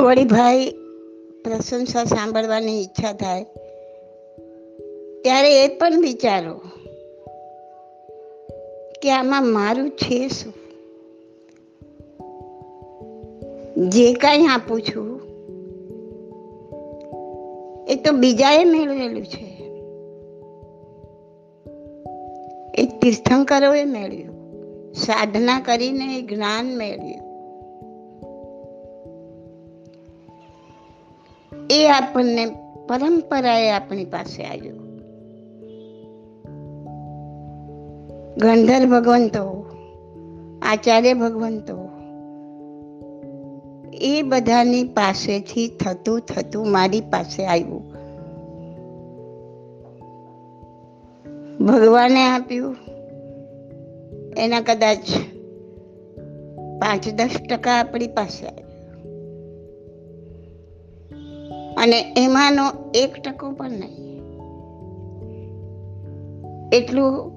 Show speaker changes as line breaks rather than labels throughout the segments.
વળી ભાઈ પ્રશંસા સાંભળવાની ઈચ્છા થાય, ત્યારે એ પણ વિચારો કે આમાં મારું છે શું? જે કાંઈ આપું છું, એ તો બીજાએ મેળવેલું છે. એ તીર્થંકરોએ મેળવ્યું, સાધના કરીને એ જ્ઞાન મેળવ્યું. એ આપણને પરંપરાએ આપણી પાસે આવ્યું. ગંધર ભગવંતો, આચાર્ય ભગવંતો, એ બધાની પાસેથી થતું થતું મારી પાસે આવ્યું. ભગવાને આપ્યું. એના કદાચ પાંચ દસ ટકા આપણી પાસે આવ્યું. અને એમાંનો એક ટકો પણ નહીં. એટલું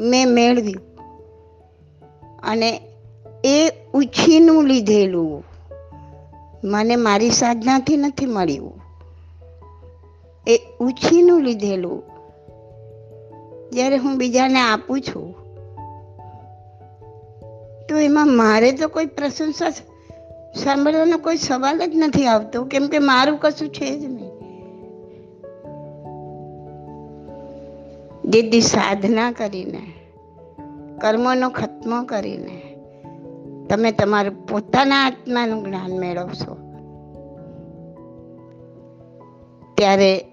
મેં મેળવ્યું. અને એ ઉછીનું લીધેલું. મને મારી સાધનાથી નથી મળ્યું. એ ઉછીનું લીધેલું. જ્યારે હું બીજાને આપું છું, તો એમાં મારે તો કોઈ પ્રશંસા સાંભળવાનો કોઈ સવાલ જ નથી આવતો. કેમ કે મારું કશું છે જ નહીં. દીદી સાધના કરીને, કર્મોનો ખત્મો કરીને, તમે તમારું પોતાના આત્માનું જ્ઞાન મેળવશો. ત્યારે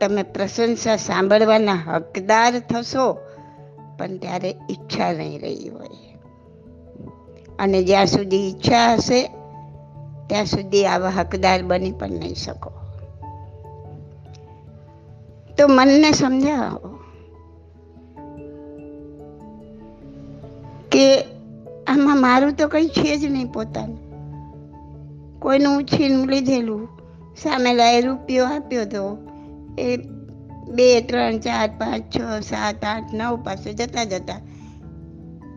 તમે પ્રશંસા સાંભળવાના હકદાર થશો, પણ ત્યારે ઈચ્છા નહીં રહી હોય. અને જ્યાં સુધી ઈચ્છા હશે, ત્યાં સુધી આવા હકદાર બની પણ નહીં શકો. તો મનને સમજાવો કે આમાં મારું તો કંઈ છે જ નહીં પોતાનું. કોઈનું ઉછીનું લીધેલું સામેલાએ રૂપિયો આપ્યો તો એ બે, ત્રણ, ચાર, પાંચ, છ, સાત, આઠ, નવ પાસે જતા જતા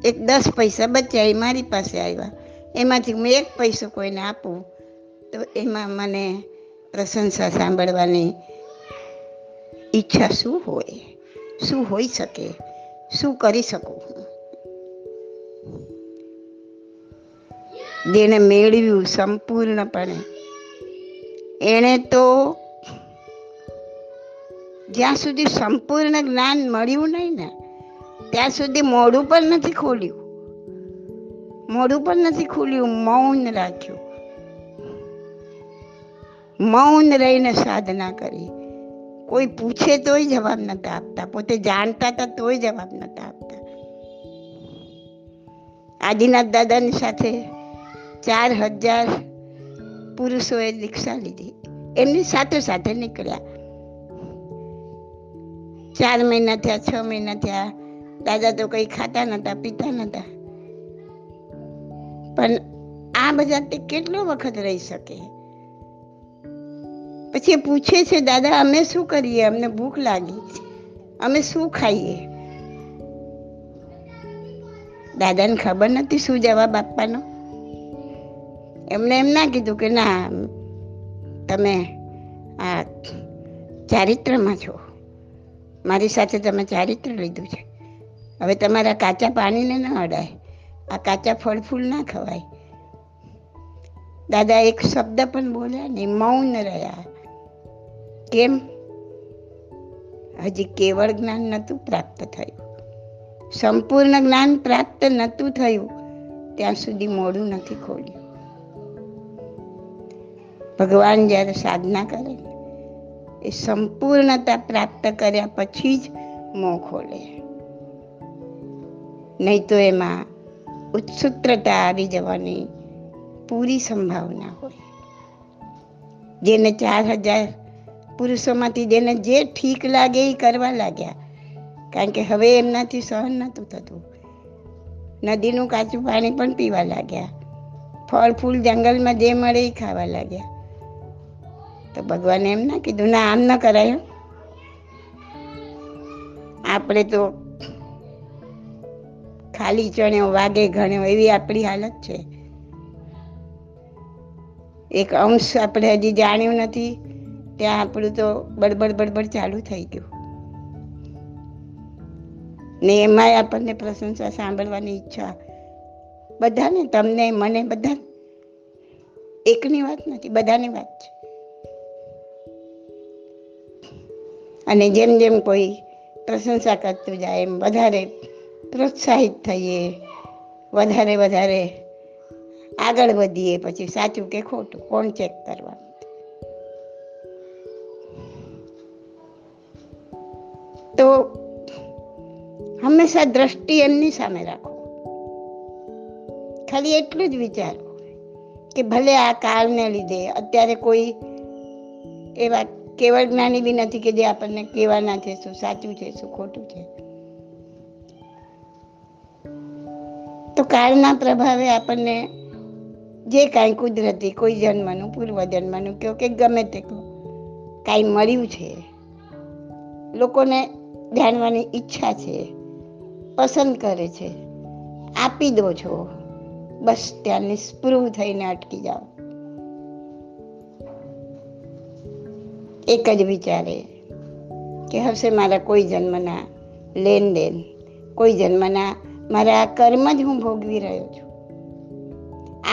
એક દસ પૈસા બચ્યા એ મારી પાસે આવ્યા. એમાંથી હું એક પૈસો કોઈને આપું, તો એમાં મને પ્રશંસા સાંભળવાની ઈચ્છા શું હોય? શું હોઈ શકે? શું કરી શકું જેને મેળવ્યું સંપૂર્ણપણે. એણે તો જ્યાં સુધી સંપૂર્ણ જ્ઞાન મળ્યું નહીં ને ત્યાં સુધી મોઢું પણ નથી ખોલ્યું. મોઢું પણ નથી ખોલ્યું, મૌન રાખ્યું. મૌન રહીને સાધના કરી. કોઈ પૂછે તોય જવાબ નતા આપતા. પોતે જાણતા હતા તોય જવાબ નતા આપતા. આદિનાથ દાદાની સાથે ચાર હજાર પુરુષોએ દીક્ષા લીધી. એમની સાથે સાથે નીકળ્યા. ચાર મહિના થયા, છ મહિના થયા. દાદા તો કંઈ ખાતા નતા પીતા નતા પણ આ બધા તે કેટલો વખત રહી શકે? પછી પૂછે છે, દાદા, અમે શું કરીએ? અમને ભૂખ લાગી. અમે શું ખાઈએ? દાદાને ખબર નથી શું જવાબ આપવાનો. એમણે એમ ના કીધું કે, ના, તમે આ ચારિત્રમાં છો. મારી સાથે તમે ચારિત્ર લીધું છે. હવે તમારા કાચા પાણીને ન અડાય. આ કાચા ફળ ફૂલ ના ખવાય. દાદા એક શબ્દ પણ બોલ્યા નહીં, મૌન રહ્યા. કેમ? હજી કેવળ જ્ઞાન નહોતું પ્રાપ્ત થયું. સંપૂર્ણ જ્ઞાન પ્રાપ્ત નહોતું થયું. ત્યાં સુધી મોડું નથી ખોલ્યું. ભગવાન જ્યારે સાધના કરે, એ સંપૂર્ણતા પ્રાપ્ત કર્યા પછી જ મોં ખોલે. નહીં તો એમાં ઉત્સુત્રતા આવી જવાની પૂરી સંભાવના હોય. જેને ચાર હજાર પુરુષોમાંથી જેને જે ઠીક લાગે એ કરવા લાગ્યા. કારણ કે હવે એમનાથી સહન નહોતું થતું. નદીનું કાચું પાણી પણ પીવા લાગ્યા. ફળ ફૂલ જંગલમાં જે મળે એ ખાવા લાગ્યા. તો ભગવાને એમ ના કીધું, ના, આમ ન કરાય આપણે તો ખાલી ચણ્યો વાગે ઘણ્યો એવી આપણી હાલત છે. એક અંશ આપણે હજી જાણ્યું નથી, ત્યાં આપણું તો બડબડ બડબડ ચાલુ થઈ ગયું. ને એમાંય આપણને પ્રશંસા સાંભળવાની ઈચ્છા. બધાને, તમને, મને બધા એકની વાત નથી, બધાની વાત છે. અને જેમ જેમ કોઈ પ્રશંસા કરતું જાય, એમ વધારે પ્રોત્સાહિત થઈએ, વધારે વધારે આગળ વધીએ, પછી સાચું કે ખોટું, કોણ ચેક કરવાનું? તો હંમેશા દ્રષ્ટિ એમની સામે રાખો. ખાલી એટલું જ વિચારો કે ભલે આ કાળને લીધે અત્યારે કોઈ એવા કેવળ જ્ઞાની બી નથી કે જે આપણને કહેવાના છે શું સાચું છે, શું ખોટું છે. તો કાળના પ્રભાવે આપણને જે કાંઈ કુદરતી, કોઈ જન્મનું પૂર્વ જન્મનું કહો કે ગમે તે કહો, કાંઈ મળ્યું છે. લોકોને જાણવાની ઈચ્છા છે, પસંદ કરે છે. આપી દો છો, બસ ત્યાં નિષ્પૃહ થઈને અટકી જાઓ. એક જ વિચારે કે હશે મારા કોઈ જન્મના લેન દેન, કોઈ જન્મના મારા આ કર્મ જ હું ભોગવી રહ્યો છું.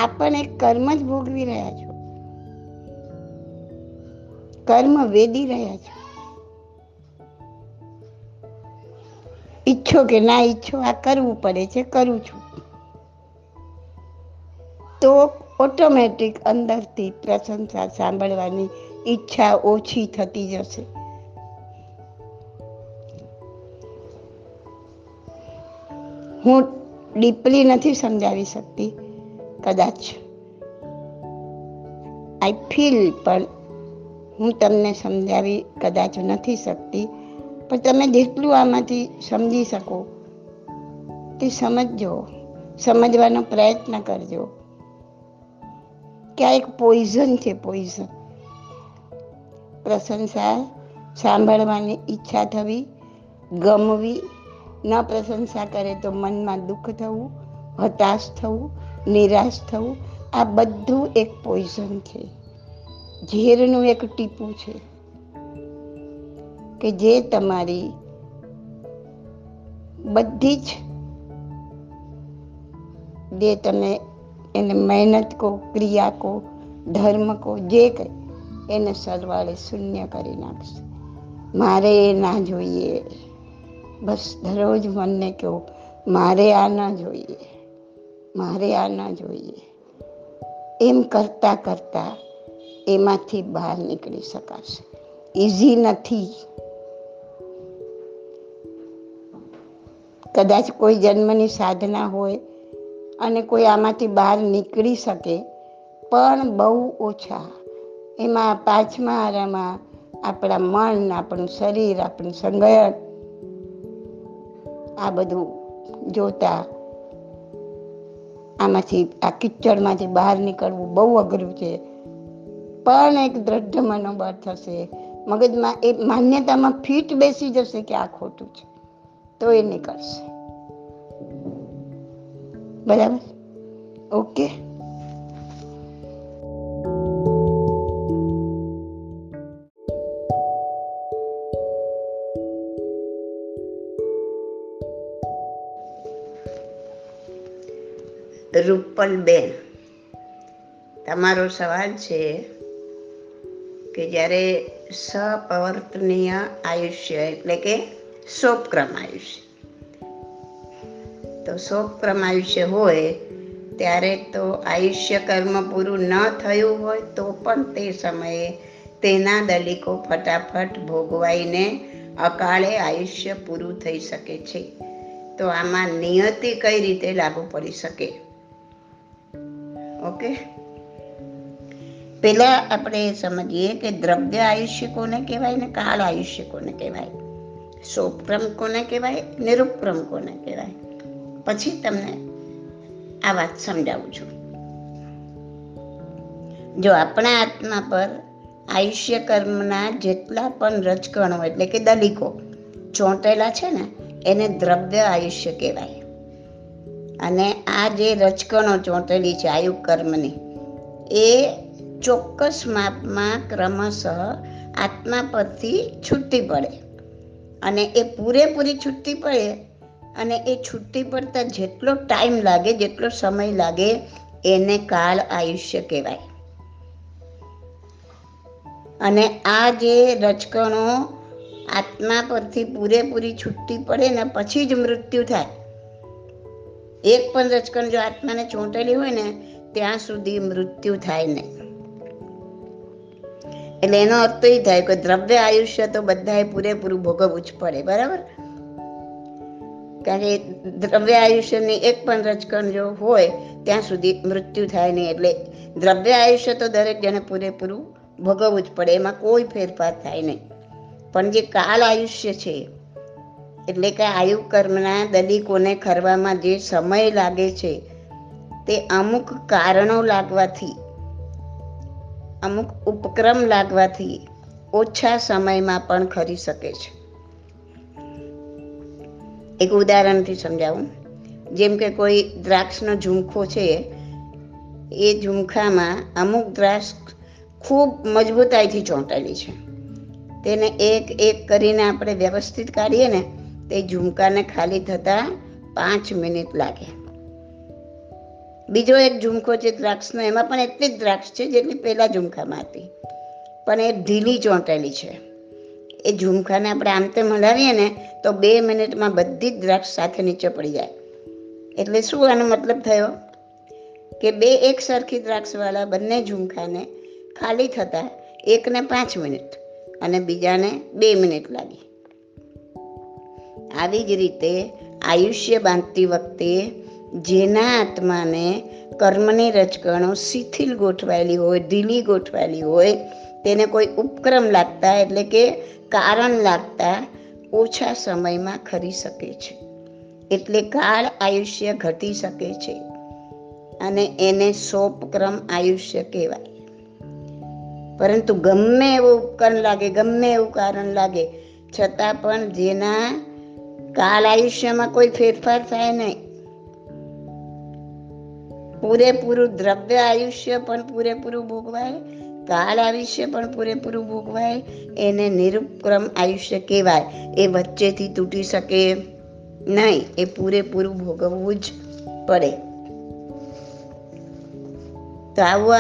આ પણ એક કર્મ જ ભોગવી રહ્યા છો. કર્મ વેદી રહ્યા છો. ઈચ્છો કે ના ઈચ્છો, આ કરવું પડે છે, કરું છું. તો ઓટોમેટિક અંદરથી પ્રશંસા સાંભળવાની ઈચ્છા ઓછી થતી જશે. હું ડીપલી નથી સમજાવી શકતી, કદાચ. આઈ ફીલ પણ હું તમને સમજાવી કદાચ નથી શકતી. પણ તમે જેટલું આમાંથી સમજી શકો, તે સમજજો. સમજવાનો પ્રયત્ન કરજો. કે આ એક પોઈઝન છે પોઈઝન પ્રશંસા, સાંભળવાની ઈચ્છા થવી, ગમવી ન પ્રશંસા કરે તો મનમાં દુઃખ થવું, હતાશ થવું, નિરાશ થવું, આ બધું એક પોઈઝન છે. ઝેરનું એક ટીપું છે કે જે તમારી બધી જ જે તમે એને મહેનત કો, ક્રિયા કો, ધર્મ કો, જે કંઈ, એને સરવાળે શૂન્ય કરી નાખશે. મારે એ ના જોઈએ. બસ દરરોજ મનને કહો મારે આ ના જોઈએ, મારે આ ના જોઈએ. એમ કરતાં કરતાં એમાંથી બહાર નીકળી શકાશે. ઇઝી નથી. કદાચ કોઈ જન્મની સાધના હોય અને કોઈ આમાંથી બહાર નીકળી શકે, પણ બહુ ઓછા. એમાં પાંચમા આરામાં આપણા મન, આપણું શરીર, આપણું સંગયન આ બધું જોતા આમાંથી આ કિચડમાંથી બહાર નીકળવું બહુ અઘરું છે. પણ એક દ્રઢ મનોબળ થશે. મગજમાં એ માન્યતામાં ફીટ બેસી જશે કે આ ખોટું છે. તો એ નીકળશે. બરાબર? ઓકે? રૂપલબેન તમારો સવાલ છે કે જ્યારે સપવર્તનીય આયુષ્ય એટલે કે સોપક્રમ આયુષ્ય. તો સોપક્રમ આયુષ્ય હોય ત્યારે તો આયુષ્ય કર્મ પૂરું ન થયું હોય તો પણ તે સમયે તેના દલિકો ફટાફટ ભોગવાઈને અકાળે આયુષ્ય પૂરું થઈ શકે છે. તો આમાં નિયતિ કઈ રીતે લાગુ પડી શકે? ઓકે. પહેલાં આપણે સમજીએ કે દ્રવ્ય આયુષ્ય કોને કહેવાય ને કાળ આયુષ્ય કોને કહેવાય? સોપક્રમ કોને કહેવાય? નિરુપક્રમ કોને કહેવાય? પછી તમને આ વાત સમજાવું છું. જો આપણા આત્મા પર આયુષ્ય કર્મના જેટલા પણ રજકણો એટલે કે દલિકો ચોંટેલા છે ને, એને દ્રવ્ય આયુષ્ય કહેવાય. અને આ જે રચકણો ચોંટેલી છે આયુ કર્મની એ ચોક્કસ માપમાં ક્રમશઃ આત્મા પરથી છૂટી પડે. અને એ પૂરેપૂરી છૂટી પડે અને એ છૂટી પડતા જેટલો ટાઈમ લાગે, જેટલો સમય લાગે, એને કાળ આયુષ્ય કહેવાય. અને આ જે રચકણો આત્મા પરથી પૂરેપૂરી છૂટી પડે ને પછી જ મૃત્યુ થાય એક પણ રચકણ જો આત્માને ચોંટેલી હોય ને, ત્યાં સુધી મૃત્યુ થાય નહીં. એટલે એનો અર્થ તો એ થાય કે દ્રવ્ય આયુષ્ય તો બધાએ પૂરેપૂરું ભોગવવું જ પડે, બરાબર? કારણ કે દ્રવ્ય આયુષ્યની એક પણ રચકણ જો હોય, ત્યાં સુધી મૃત્યુ થાય નહીં. એટલે દ્રવ્ય આયુષ્ય તો દરેક જણે પૂરેપૂરું ભોગવવું જ પડે, એમાં કોઈ ફેરફાર થાય નહીં. પણ જે કાલ આયુષ્ય છે એટલે કે આયુ કર્મના દલિકોને ખરવામાં જે સમય લાગે છે, તે અમુક કારણો લાગવાથી, અમુક ઉપક્રમ લાગવાથી ઓછા સમયમાં પણ ખરી શકે છે. એક ઉદાહરણથી સમજાવું. જેમ કે કોઈ દ્રાક્ષનો ઝુમખો છે, એ ઝુમખામાં અમુક દ્રાક્ષ ખૂબ મજબૂતાઈથી ચોંટેલી છે. તેને એક એક કરીને આપણે વ્યવસ્થિત કાઢીએ ને તે ઝુમકાને ખાલી થતાં પાંચ મિનિટ લાગે. બીજો એક ઝુમખો છે દ્રાક્ષનો, એમાં પણ એટલી જ દ્રાક્ષ છે જેટલી પહેલાં ઝુમખામાં હતી. પણ એ ઢીલી ચોંટેલી છે. એ ઝુમખાને આપણે આમ તેમ હલાવીએ ને તો બે મિનિટમાં બધી જ દ્રાક્ષ સાથે નીચે પડી જાય. એટલે શું આનો મતલબ થયો? કે બે એક સરખી દ્રાક્ષવાળા બંને ઝુમખાને ખાલી થતાં એકને પાંચ મિનિટ અને બીજાને બે મિનિટ લાગી. આવી જ રીતે આયુષ્ય બાંધતી વખતે જેના આત્માને કર્મની રચકણો શિથિલ ગોઠવાયેલી હોય, ઢીલી ગોઠવાયેલી હોય, તેને કોઈ ઉપક્રમ લાગતા એટલે કે કારણ લાગતા ઓછા સમયમાં ખરી શકે છે. એટલે કાળ આયુષ્ય ઘટી શકે છે અને એને સોપક્રમ આયુષ્ય કહેવાય. પરંતુ ગમે એવું ઉપકરણ લાગે, ગમે એવું કારણ લાગે, છતાં પણ જેના કાળ આયુષ્યમાં કોઈ ફેરફાર થાય નહીં. પૂરેપૂરું દ્રવ્ય આયુષ્ય પણ પૂરેપૂરું ભોગવાય કાળ આયુષ્ય પણ પૂરેપૂરું ભોગવાય, એને નિરુપક્રમ આયુષ્ય કહેવાય. એ વચ્ચેથી તૂટી શકે નહીં, એ પૂરેપૂરું ભોગવવું જ પડે. તો આવું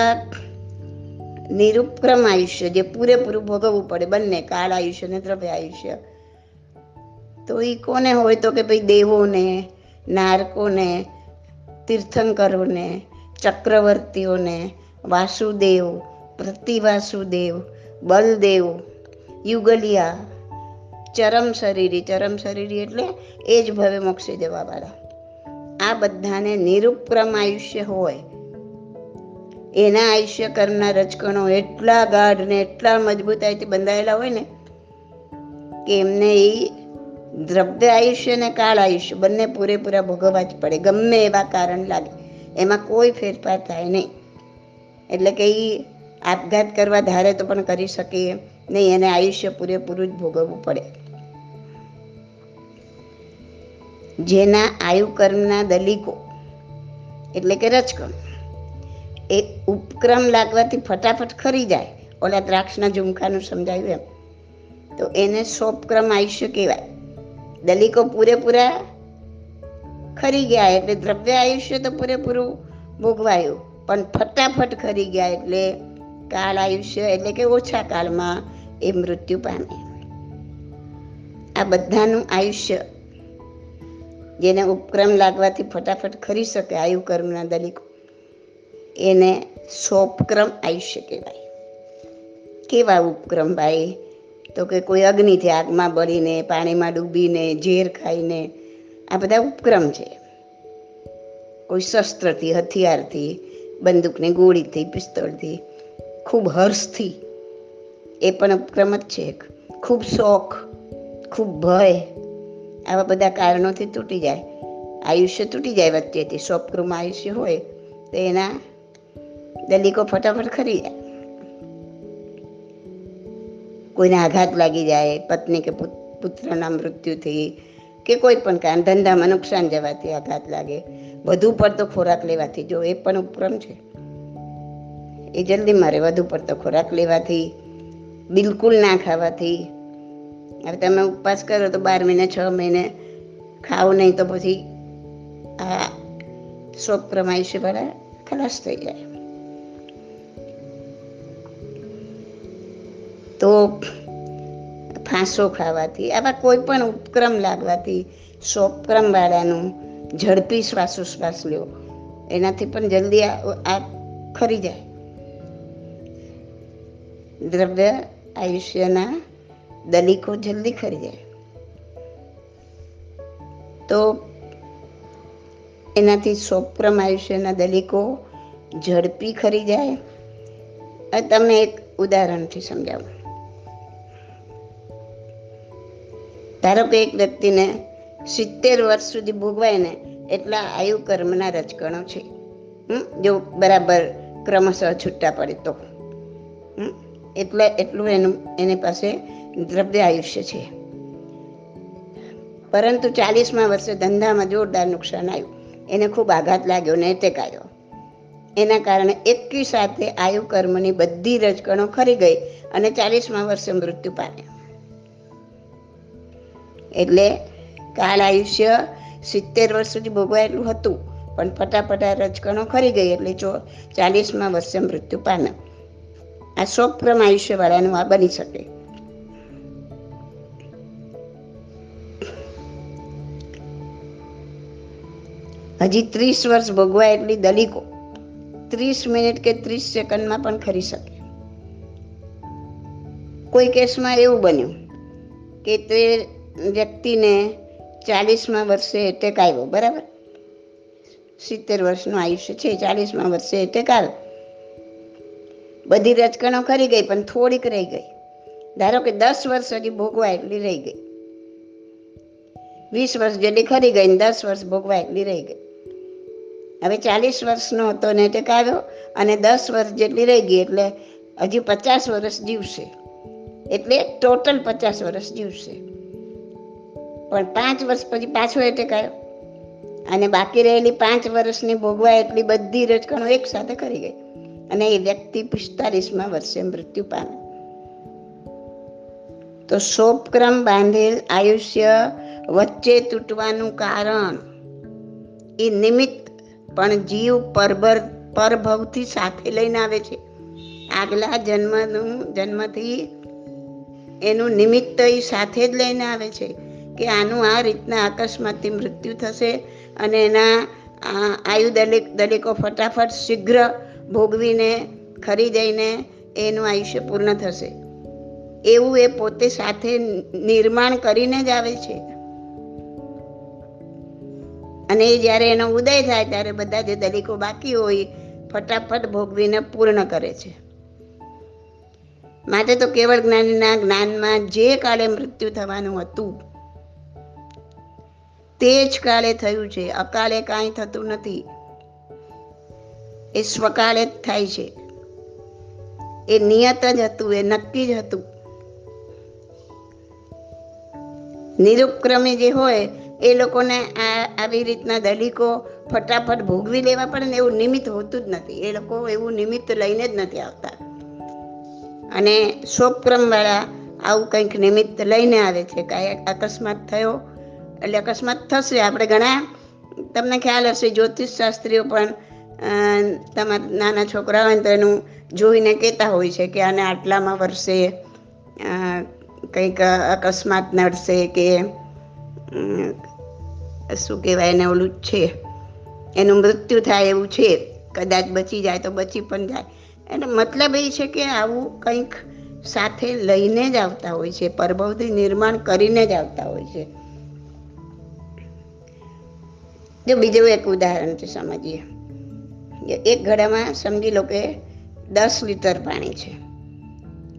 નિરુપક્રમ આયુષ્ય, જે પૂરેપૂરું ભોગવવું પડે, બંને કાળ આયુષ્ય ને દ્રવ્ય આયુષ્ય. તો એ કોને હોય તો કે ભાઈ દેવોને, નારકોને, તીર્થંકરોને, ચક્રવર્તીઓને, વાસુદેવ, પ્રતિવાસુદેવ, બલદેવ, યુગલિયા ચરમ શરીરી ચરમ શરીરી એટલે એ જ ભવે મોક્ષે જવાવાળા આ બધાને નિરુપક્રમ આયુષ્ય હોય. એના આયુષ્ય કર્મના રચકણો એટલા ગાઢ ને એટલા મજબૂતાઈથી બંધાયેલા હોય ને, કે એમને એ દ્રવ્ય આયુષ્ય અને કાળ આયુષ્ય બંને પૂરેપૂરા ભોગવવા જ પડે, ગમે એવા કારણ લાગે. એમાં કોઈ ફેરફાર થાય નહીં. એટલે કે એ આપઘાત કરવા ધારે તો પણ કરી શકીએ, નહીં, એને આયુષ્ય પૂરેપૂરું જ ભોગવવું પડે. જેના આયુ કર્મના દલિકો, એટલે કે રચકણ એ ઉપક્રમ લાગવાથી ફટાફટ ખરી જાય. ઓલા દ્રાક્ષના ઝુમખાનું સમજાયું એમ. તો એને સોપક્રમ આયુષ્ય કહેવાય. દલિકો પૂરેપૂરા ખરી ગયા એટલે દ્રવ્ય આયુષ્ય તો પૂરેપૂરું ભોગવાયું. પણ ફટાફટ ખરી ગયા એટલે કાળ આયુષ્ય એટલે કે ઓછા કાળમાં એ મૃત્યુ પામે આ બધાનું આયુષ્ય જેને ઉપક્રમ લાગવાથી ફટાફટ ખરી શકે આયુ કર્મના દલિકો, એને સોપક્રમ આયુષ્ય કહેવાય. કેવા ઉપક્રમ ભાઈ? તો કે કોઈ અગ્નિથી આગમાં બળીને, પાણીમાં ડૂબીને, ઝેર ખાઈને, આ બધા ઉપક્રમ છે. કોઈ શસ્ત્રથી, હથિયારથી, બંદૂકની ગોળીથી પિસ્તોલથી ખૂબ હર્ષથી. એ પણ ઉપક્રમ જ છે ખૂબ શોખ, ખૂબ ભય, આવા બધા કારણોથી તૂટી જાય. આયુષ્ય તૂટી જાય વચ્ચેથી. સોપક્રમ આયુષ્ય હોય તો એના દલિકો ફટાફટ ખરી જાય. કોઈને આઘાત લાગી જાય પત્ની કે પુત્રના મૃત્યુથી કે કોઈ પણ કારણ ધંધામાં નુકસાન જવાથી આઘાત લાગે. વધુ પડતો ખોરાક લેવાથી, જો એ પણ ઉપક્રમ છે. એ જલ્દી મારે વધુ પડતો ખોરાક લેવાથી, બિલકુલ ના ખાવાથી. હવે તમે ઉપવાસ કરો તો બાર મહિને, છ મહિને ખાઓ નહીં તો પછી આ શોક પ્રમાયુષ્યવાળા ખલાસ થઈ જાય. તો ફાંસો ખાવાથી આવા કોઈ પણ ઉપક્રમ લાગવાથી, સોપક્રમવાળાનું ઝડપી શ્વાસોશ્વાસ લ્યો. એનાથી પણ જલ્દી આ ખરી જાય. દ્રવ્ય આયુષ્યના દલિકો જલ્દી ખરી જાય. તો એનાથી સોપ્રમ આયુષ્યના દલિકો ઝડપી ખરી જાય. તમે એક ઉદાહરણથી સમજાવું. ધારો કે એક વ્યક્તિને સિત્તેર વર્ષ સુધી ભોગવાય ને, એટલા આયુ કર્મના રજકણો છે? જો બરાબર ક્રમશઃ છૂટા પડે તો? એટલે એટલું એનું, એની પાસે દ્રવ્ય આયુષ્ય છે. પરંતુ ચાલીસમાં વર્ષે ધંધામાં જોરદાર નુકસાન આવ્યું. એને ખૂબ આઘાત લાગ્યો ને આવ્યો એના કારણે એકી સાથે આયુ કર્મની બધી રજકણો ખરી ગઈ અને ચાલીસમાં વર્ષે મૃત્યુ પામ્યો. એટલે કાળ આયુષ્ય સિત્તેર વર્ષ સુધી ભોગવાયેલું હતું. પણ ફટાફટ રજકણો ખરી ગઈ એટલે જો ચાલીસમાં વર્ષે મૃત્યુ પામ્યો આ શોકપ્રમ આયુષ્યવાળાનું આ બની શકે. હજી ત્રીસ વર્ષ ભોગવાય એટલી દલિકો ત્રીસ મિનિટ કે ત્રીસ સેકન્ડમાં પણ ખરી શકે. કોઈ કેસમાં એવું બન્યું કે તે વ્યક્તિને ચાલીસમાં વર્ષે એટેક આવ્યો, બરાબર? સિત્તેર વર્ષનું આયુષ્ય છે, ચાલીસમાં વર્ષે એટેક આવ્યો. બધી રચકણો ખરી ગઈ, પણ થોડીક રહી ગઈ. ધારો કે દસ વર્ષ હજી ભોગવા એટલી રહી ગઈ. વીસ વર્ષ જેટલી ખરી ગઈ ને દસ વર્ષ ભોગવા એટલી રહી ગઈ. હવે ચાલીસ વર્ષનો હતો ને એટેક આવ્યો, અને દસ વર્ષ જેટલી રહી ગઈ, એટલે હજી પચાસ વર્ષ જીવશે. એટલે ટોટલ પચાસ વર્ષ જીવશે. પણ પાંચ વર્ષ પછી પાછો એટેક આવ્યો. અને બાકી રહેલી પાંચ વર્ષની ભોગવા એટલી બધી રજકણો એક સાથે કરી ગઈ. અને એ વ્યક્તિ પિસ્તાલીસમાં વર્ષે મૃત્યુ પામે. તો શોભક્રમ બાંધેલ આયુષ્ય વચ્ચે તૂટવાનું કારણ એ નિમિત્ત પણ જીવ પરભર પરભવથી સાથે લઈને આવે છે. આગલા જન્મનું જન્મથી એનું નિમિત્ત એ સાથે જ લઈને આવે છે. કે આનું આ રીતના અકસ્માતથી મૃત્યુ થશે અને એના આયુ દલિક દલિકો ફટાફટ શીઘ્ર ભોગવીને ખરી જઈને એનું આયુષ્ય પૂર્ણ થશે. એવું એ પોતે સાથે નિર્માણ કરીને જ આવે છે. અને એ જ્યારે એનો ઉદય થાય ત્યારે બધા જે દલિકો બાકી હોય, ફટાફટ ભોગવીને પૂર્ણ કરે છે. માટે તો કેવળ જ્ઞાનીના જ્ઞાનમાં જે કાળે મૃત્યુ થવાનું હતું તે જ કાળે થયું છે. અકાળે કાંઈ થતું નથી. એ સ્વકાળે જ થાય છે. એ નિયત જ હતું, એ નક્કી જ હતું. નિરુપક્રમે જે હોય, એ લોકોને આ, આવી રીતના દલિકો ફટાફટ ભોગવી લેવા પડે ને એવું નિમિત્ત હોતું જ નથી. એ લોકો એવું નિમિત્ત લઈને જ નથી આવતા. અને શોકક્રમવાળા આવું કંઈક નિમિત્ત લઈને આવે છે. કાંઈ અકસ્માત થયો એટલે અકસ્માત થશે. આપણે ઘણા, તમને ખ્યાલ હશે, જ્યોતિષ શાસ્ત્રીઓ પણ તમારા નાના છોકરા હોય તો એનું જોઈને કહેતા હોય છે કે આને આટલામાં વર્ષે કંઈક અકસ્માત નડશે કે શું કહેવાય એને ઓલું છે, એનું મૃત્યુ થાય એવું છે. કદાચ બચી જાય તો બચી પણ જાય. એટલે મતલબ એ છે કે આવું કંઈક સાથે લઈને જ આવતા હોય છે. પરભવથી નિર્માણ કરીને જ આવતા હોય છે. જો બીજું એક ઉદાહરણ છે સમજીએ. એક ઘડામાં સમજી લો કે દસ લીટર પાણી છે.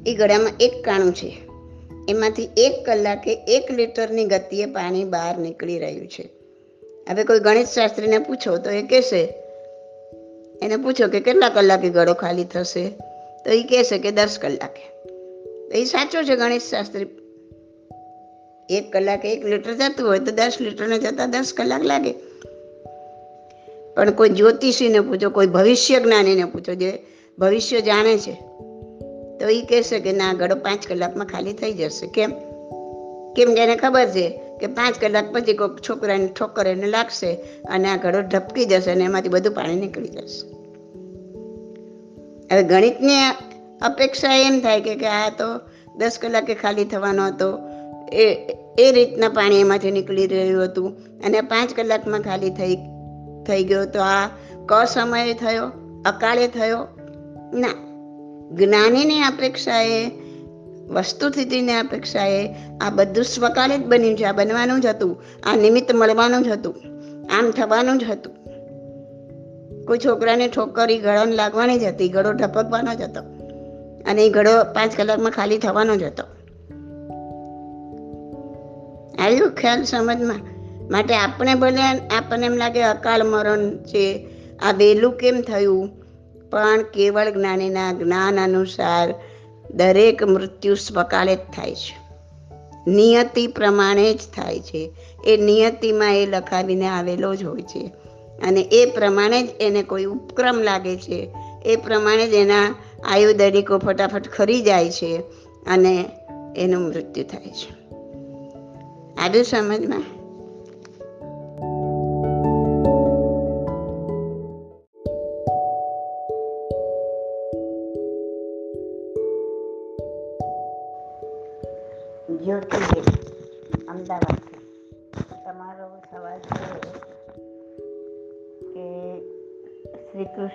એ ઘડામાં એક કાણું છે. એમાંથી એક કલાકે એક લીટરની ગતિએ પાણી બહાર નીકળી રહ્યું છે. હવે કોઈ ગણિત શાસ્ત્રીને પૂછો તો એ કહેશે, એને પૂછો કે કેટલા કલાકે ગળો ખાલી થશે? તો એ કહેશે કે દસ કલાકે. તો એ સાચો છે ગણિત શાસ્ત્રી એક કલાકે એક લીટર જતું હોય તો દસ લીટરને જતા દસ કલાક લાગે. પણ કોઈ જ્યોતિષીને પૂછો, કોઈ ભવિષ્ય જ્ઞાનીને પૂછો, જે ભવિષ્ય જાણે છે, તો એ કહેશે કે ના, ગળો પાંચ કલાકમાં ખાલી થઈ જશે. કેમ? કેમ કે એને ખબર છે કે પાંચ કલાક પછી કોઈક છોકરાને ઠોકર એને લાગશે અને આ ઘડો ઢપકી જશે અને એમાંથી બધું પાણી નીકળી જશે. હવે ગણિતની અપેક્ષા એમ થાય કે આ તો દસ કલાકે ખાલી થવાનો હતો. એ એ રીતના પાણી એમાંથી નીકળી રહ્યું હતું અને પાંચ કલાકમાં ખાલી થઈ થઈ ગયો તો આ ક સમયે થયો, અકાળે થયો? ના. જ્ઞાનીની અપેક્ષાએ, વસ્તુસ્થિતિની અપેક્ષાએ આ બધું સ્વકાળે જ બન્યું છે. આ બનવાનું જ હતું. આ નિમિત્ત મળવાનું જ હતું. આમ થવાનું જ હતું. કોઈ છોકરાને ઠોકરી, ગળાને લાગવાની જ હતી. ગળો ઢપકવાનો જ હતો. અને એ ગળો પાંચ કલાકમાં ખાલી થવાનો જ હતો. આવ્યું ખ્યાલ સમજમાં. માટે આપણે ભલે આપણને એમ લાગે અકાળ મરણ છે. આ વહેલું કેમ થયું? પણ કેવળ જ્ઞાનીના જ્ઞાન અનુસાર દરેક મૃત્યુ સ્વકાળે જ થાય છે. નિયતિ પ્રમાણે જ થાય છે. એ નિયતિમાં એ લખાવીને આવેલો જ હોય છે. અને એ પ્રમાણે જ એને કોઈ ઉપક્રમ લાગે છે. એ પ્રમાણે જ એના આયુર્વેદિકો ફટાફટ ખરી જાય છે અને એનું મૃત્યુ થાય છે. આવ્યું સમજમાં?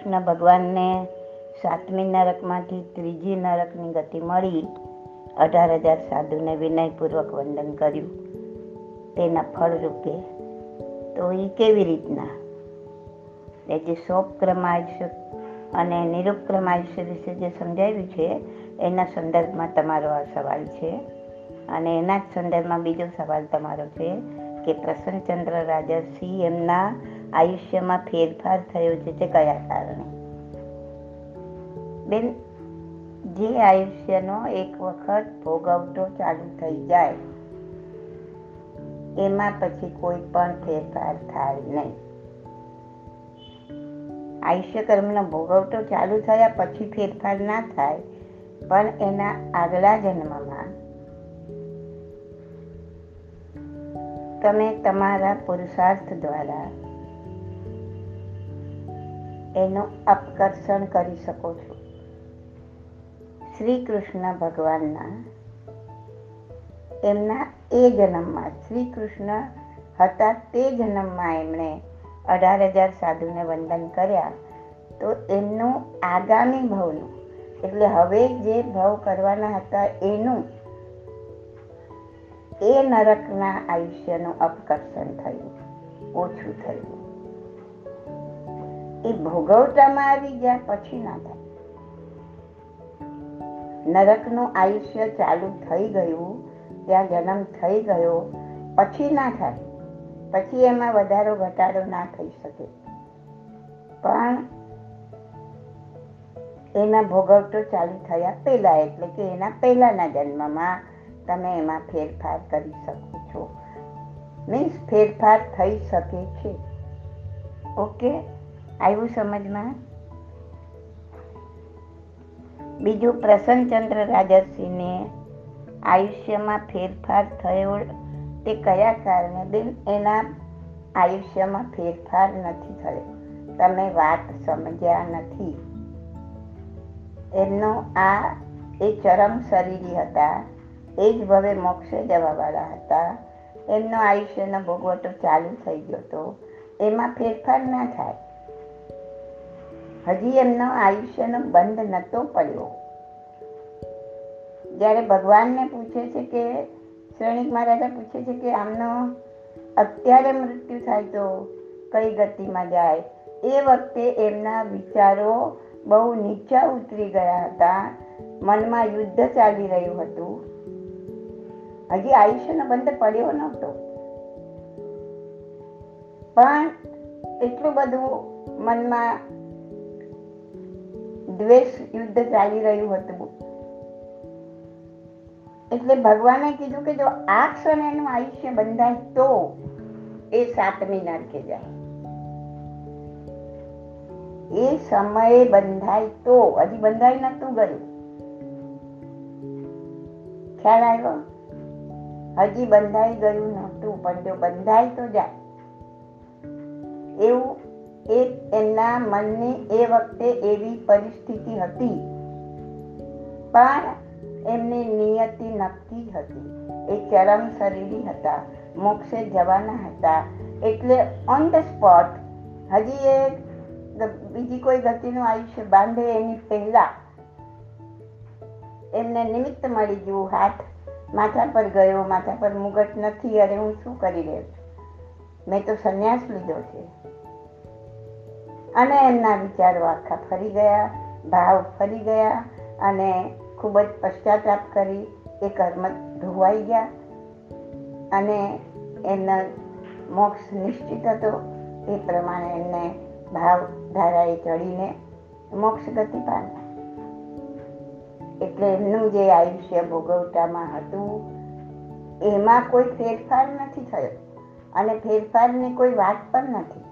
કૃષ્ણ ભગવાનને સાતમી નરકમાંથી ત્રીજી નરકની ગતિ મળી. અઢાર હજાર સાધુને વિનયપૂર્વક વંદન કર્યું. તેના ફળરૂપે તો એ કેવી રીતના? એ જે શોપક્રમ આયુષ્ય અને નિરુપક્રમ આયુષ્ય વિશે જે સમજાવ્યું છે, એના સંદર્ભમાં તમારો આ સવાલ છે. અને એના જ સંદર્ભમાં બીજો સવાલ તમારો છે કે પ્રસન્નચંદ્ર રાજર્ષિ એમના આયુષ્યમાં ફેરફાર થયો છે તે કયા કારણે? બેન, જે આયુષ્યનો એક વખત ભોગવટો ચાલુ થઈ જાય, એમાં પછી કોઈ પણ ફેરફાર થાય નહીં. આયુષ્ય કર્મનો ભોગવટો ચાલુ થયા પછી ફેરફાર ના થાય, પણ એના આગલા જન્મમાં તમે તમારા પુરુષાર્થ દ્વારા એનું અપકર્ષણ કરી શકો છો. શ્રી કૃષ્ણ ભગવાનના એમના એ જન્મમાં શ્રી કૃષ્ણ હતા તે જન્મમાં એમણે અઢાર હજાર સાધુને વંદન કર્યા. તો એમનું આગામી ભવનું, એટલે હવે જે ભવ કરવાના હતા એનું, એ નરકના આયુષ્યનું અપકર્ષણ થયું, ઓછું થયું. એ ભોગવટામાં આવી ગયા, પછી ના થાય. નરકનું આયુષ્ય ચાલુ થઈ ગયું, ત્યાં જન્મ થઈ ગયો, પછી ના થાય. પછી એમાં વધારો ઘટાડો ના થઈ શકે. પણ એના ભોગવટો ચાલુ થયા પહેલા, એટલે કે એના પહેલાના જન્મમાં તમે એમાં ફેરફાર કરી શકો છો. મીન્સ ફેરફાર થઈ શકે છે. ઓકે? આવ્યું સમજમાં? બીજું પ્રસન્નચંદ્ર રાજર્ષિને આયુષ્યમાં ફેરફાર થયો તે કયા કારણે? બેન એના આયુષ્યમાં ફેરફાર નથી થયો. તમે વાત સમજ્યા નથી. એમનો આ એ ચરમ શરીરી હતા. એ જ ભવે મોક્ષે જવાવાળા હતા. એમનો આયુષ્યનો ભોગવટો ચાલુ થઈ ગયો હતો. એમાં ફેરફાર ના થાય. હજી એમનો આયુષ્યનો બંધ નતો પડ્યો. જ્યારે ભગવાનને પૂછે છે કે, શ્રેણિક મહારાજા પૂછે છે કે, આમનો અત્યારે મૃત્યુ થાય તો કઈ ગતિમાં જાય? એ વખતે એમના વિચારો બહુ નીચા ઉતરી ગયા હતા. મનમાં યુદ્ધ ચાલી રહ્યું હતું. હજી આયુષ્યનો બંધ પડ્યો નહોતો. પણ એટલું બધું મનમાં દ્વેષ યુદ્ધ ચાલી રહ્યું હતું. એટલે ભગવાને કીધું કે જો આ ક્ષણે એનું આયુષ્ય બંધાય તો એ સાતમી નરકે જાય. એ સમયે બંધાય તો, હજી બંધાઈ નતું ગયું. ખ્યાલ આવ્યો? હજી બંધાઈ ગયું નહોતું, પણ જો બંધાય તો જાય. એવું એ એમના મનની એ વખતે એવી પરિસ્થિતિ હતી. પણ એમની નિયતિ નક્કી હતી. એ ચરમ શરીરી હતા. મોક્ષે જવાના હતા. એટલે ઓન ધ સ્પોટ હજી એ બીજી કોઈ ગતિનું આયુષ્ય બાંધે એની પહેલા એમને નિમિત્ત મળી ગયું. હાથ માથા પર ગયો. માથા પર મુગટ નથી. અરે હું શું કરી રહ્યો છું? મેં તો સંન્યાસ લીધો છે. અને એમના વિચારો આખા ફરી ગયા, ભાવ ફરી ગયા અને ખૂબ જ પશ્ચાતાપ કરી, એ કર્મ ધોવાઈ ગયા અને એમના મોક્ષ નિશ્ચિત હતો. એ પ્રમાણે એમને ભાવ ધારાએ ચડીને મોક્ષ ગતિ પામ્યા એટલે એમનું જે આયુષ્ય ભોગવટામાં હતું, એમાં કોઈ ફેરફાર નથી થયો. અને ફેરફારની કોઈ વાત પણ નથી.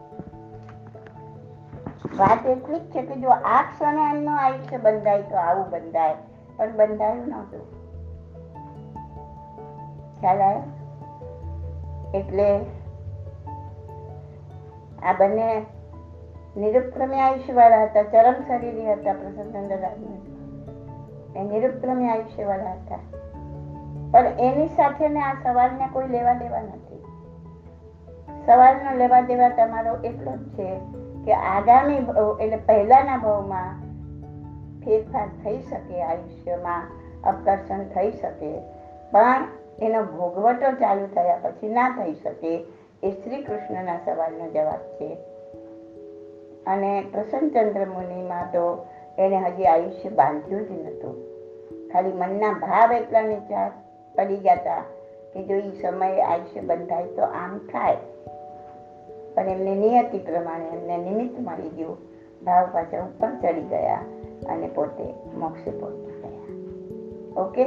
વાત એટલી જ છે કે જો આ ક્ષણે એમનો આયુષ્ય બંધાય તો આવું બંધાય. પણ બંધાયું નહોતું. ખ્યાલ આવ્યો? એટલે આ બંને નિરુપક્રમી આયુષ્યવાળા હતા, ચરમ શરીરી હતા પ્રસન્નચંદ્ર રાજને એ નિરુપક્રમી આયુષ્યવાળા હતા. પણ એની સાથે ને આ સવાલને કોઈ લેવા દેવા નથી. સવાલનો લેવા દેવા તમારો એટલો જ છે કે આગામી એટલે પહેલાના ભાવમાં ફેરફાર થઈ શકે, આયુષ્યમાં આકર્ષણ થઈ શકે. પણ એનો ભોગવટો ચાલુ થયા પછી ના થઈ શકે એ શ્રી કૃષ્ણના સવાલનો જવાબ છે. અને પ્રસન્નચંદ્ર મુનિમાં તો એને હજી આયુષ્ય બાંધ્યું જ નહોતું. ખાલી મનના ભાવ એટલા નીચા પડી ગયા હતા કે જો એ સમયે આયુષ્ય બંધાય તો આમ થાય. પણ એમની નિયતિ પ્રમાણે એમને નિમિત્ત મળી ગયું ભાવ પાછા ઉપર ચડી ગયા અને પોતે મોક્ષે પહોંચી ગયા. ઓકે